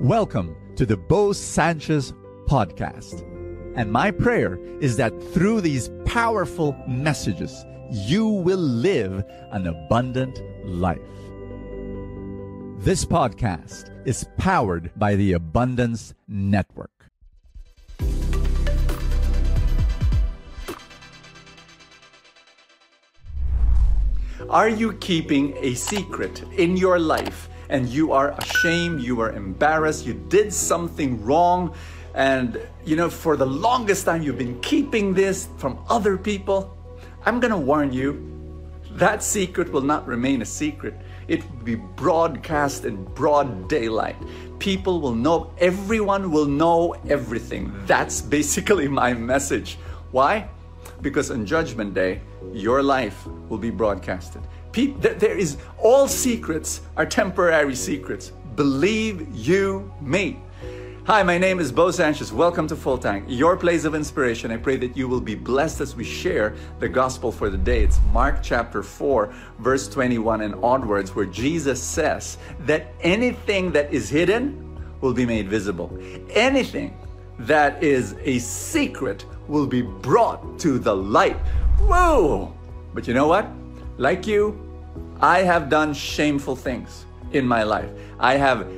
Welcome to the Bo Sanchez podcast. And my prayer is that through these powerful messages, you will live an abundant life. This podcast is powered by the Abundance Network. Are you keeping a secret in your life and you are ashamed, you are embarrassed, you did something wrong, and you know, for the longest time you've been keeping this from other people? I'm gonna warn you that secret will not remain a secret. It will be broadcast in broad daylight. People will know, everyone will know everything. That's basically my message. Why? Because on Judgment Day, your life will be broadcasted. There is all secrets are temporary secrets. Believe you me. Hi, my name is Bo Sanchez. Welcome to Full Tank, your place of inspiration. I pray that you will be blessed as we share the gospel for the day. It's Mark chapter 4, verse 21 and onwards, where Jesus says that anything that is hidden will be made visible. Anything that is a secret will be brought to the light. Whoa! But you know what? Like you, I have done shameful things in my life. I have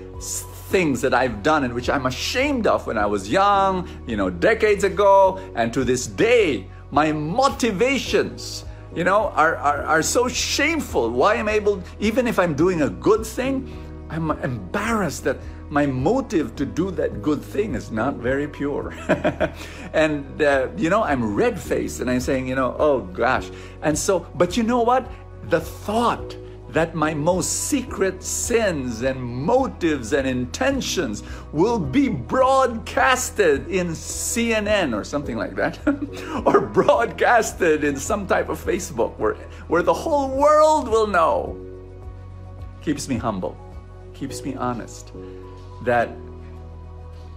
things that I've done and which I'm ashamed of when I was young, you know, decades ago, and to this day, my motivations, you know, are, are, are so shameful. Why I'm able, even if I'm doing a good thing, I'm embarrassed that my motive to do that good thing is not very pure. and, uh, you know, I'm red faced and I'm saying, you know, oh gosh. And so, but you know what? The thought that my most secret sins and motives and intentions will be broadcasted in CNN or something like that, or broadcasted in some type of Facebook where, where the whole world will know, keeps me humble, keeps me honest, that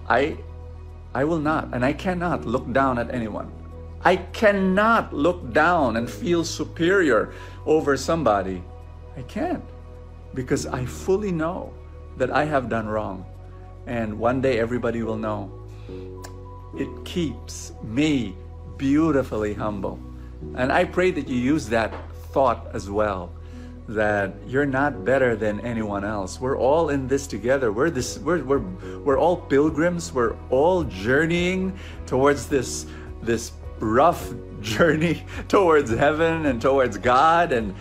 I, I will not and I cannot look down at anyone. I cannot look down and feel superior over somebody I can't because I fully know that I have done wrong. And one day everybody will know. It keeps me beautifully humble. And I pray that you use that thought as well that you're not better than anyone else. We're all in this together. We're this we're we're we're all pilgrims. We're all journeying towards this this rough journey towards heaven and towards God and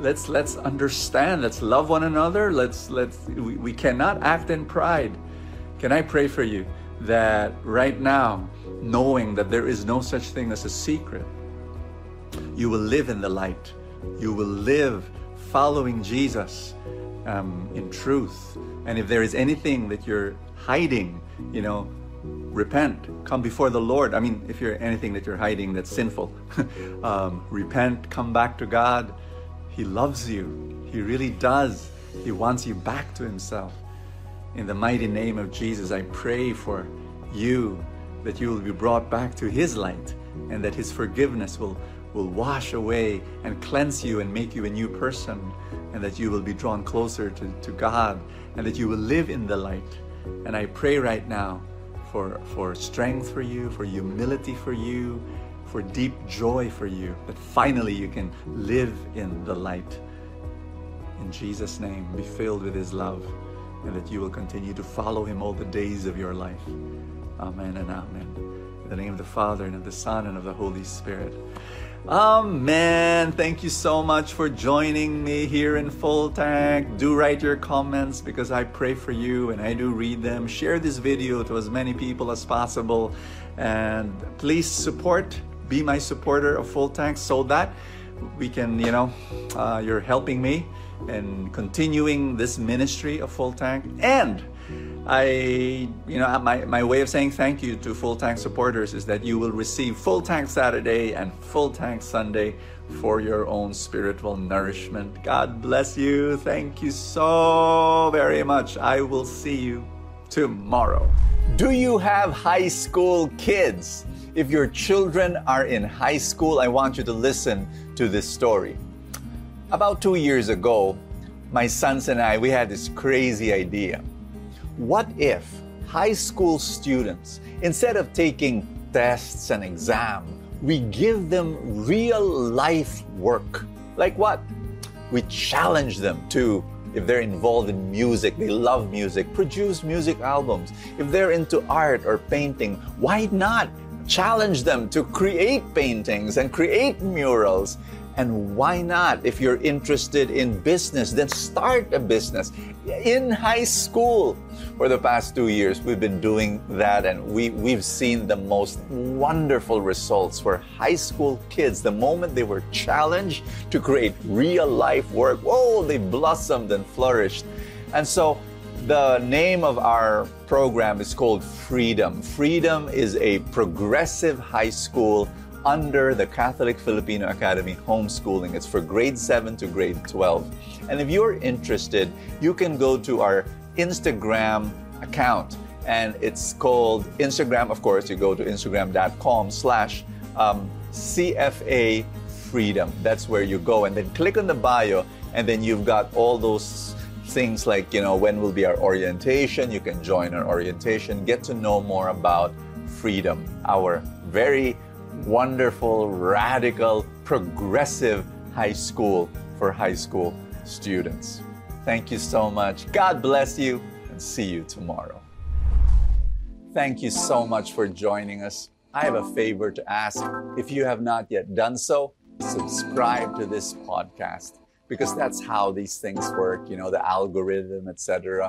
let's let's understand let's love one another let's let's we, we cannot act in pride can i pray for you that right now knowing that there is no such thing as a secret you will live in the light you will live following jesus um, in truth. And if there is anything that you're hiding you know repent. Come before the lord. I mean if you're anything that you're hiding that's sinful um, repent. Come back to god. He loves you. He really does. He wants you back to himself. In the mighty name of jesus i pray for you that you will be brought back to his light and that his forgiveness will will wash away and cleanse you and make you a new person and that you will be drawn closer to, to god and that you will live in the light and i pray right now for, for strength for you, for humility for you, for deep joy for you, that finally you can live in the light. In Jesus' name, be filled with His love, and that you will continue to follow Him all the days of your life. Amen and amen. In the name of the Father, and of the Son, and of the Holy Spirit. Amen. Thank you so much for joining me here in Full Tank. Do write your comments because I pray for you and I do read them. Share this video to as many people as possible. And please support, be my supporter of Full Tank so that we can, you know, uh, you're helping me and continuing this ministry of Full Tank. And I, you know, my, my way of saying thank you to Full Tank supporters is that you will receive Full Tank Saturday and Full Tank Sunday for your own spiritual nourishment. God bless you. Thank you so very much. I will see you tomorrow. Do you have high school kids? If your children are in high school, I want you to listen to this story. About two years ago, my sons and I, we had this crazy idea what if high school students, instead of taking tests and exams, we give them real life work? Like what? We challenge them to if they're involved in music, they love music, produce music albums. If they're into art or painting, why not challenge them to create paintings and create murals? And why not? If you're interested in business, then start a business in high school. For the past two years, we've been doing that, and we, we've seen the most wonderful results for high school kids. The moment they were challenged to create real life work, whoa, they blossomed and flourished. And so, the name of our program is called Freedom. Freedom is a progressive high school under the Catholic Filipino Academy homeschooling. It's for grade 7 to grade 12. And if you're interested, you can go to our Instagram account and it's called Instagram, of course, you go to instagram.com slash um, CFA Freedom. That's where you go. And then click on the bio, and then you've got all those things like, you know, when will be our orientation? You can join our orientation, get to know more about freedom, our very wonderful, radical, progressive high school for high school students. Thank you so much. God bless you and see you tomorrow. Thank you so much for joining us. I have a favor to ask. If you have not yet done so, subscribe to this podcast because that's how these things work you know the algorithm etc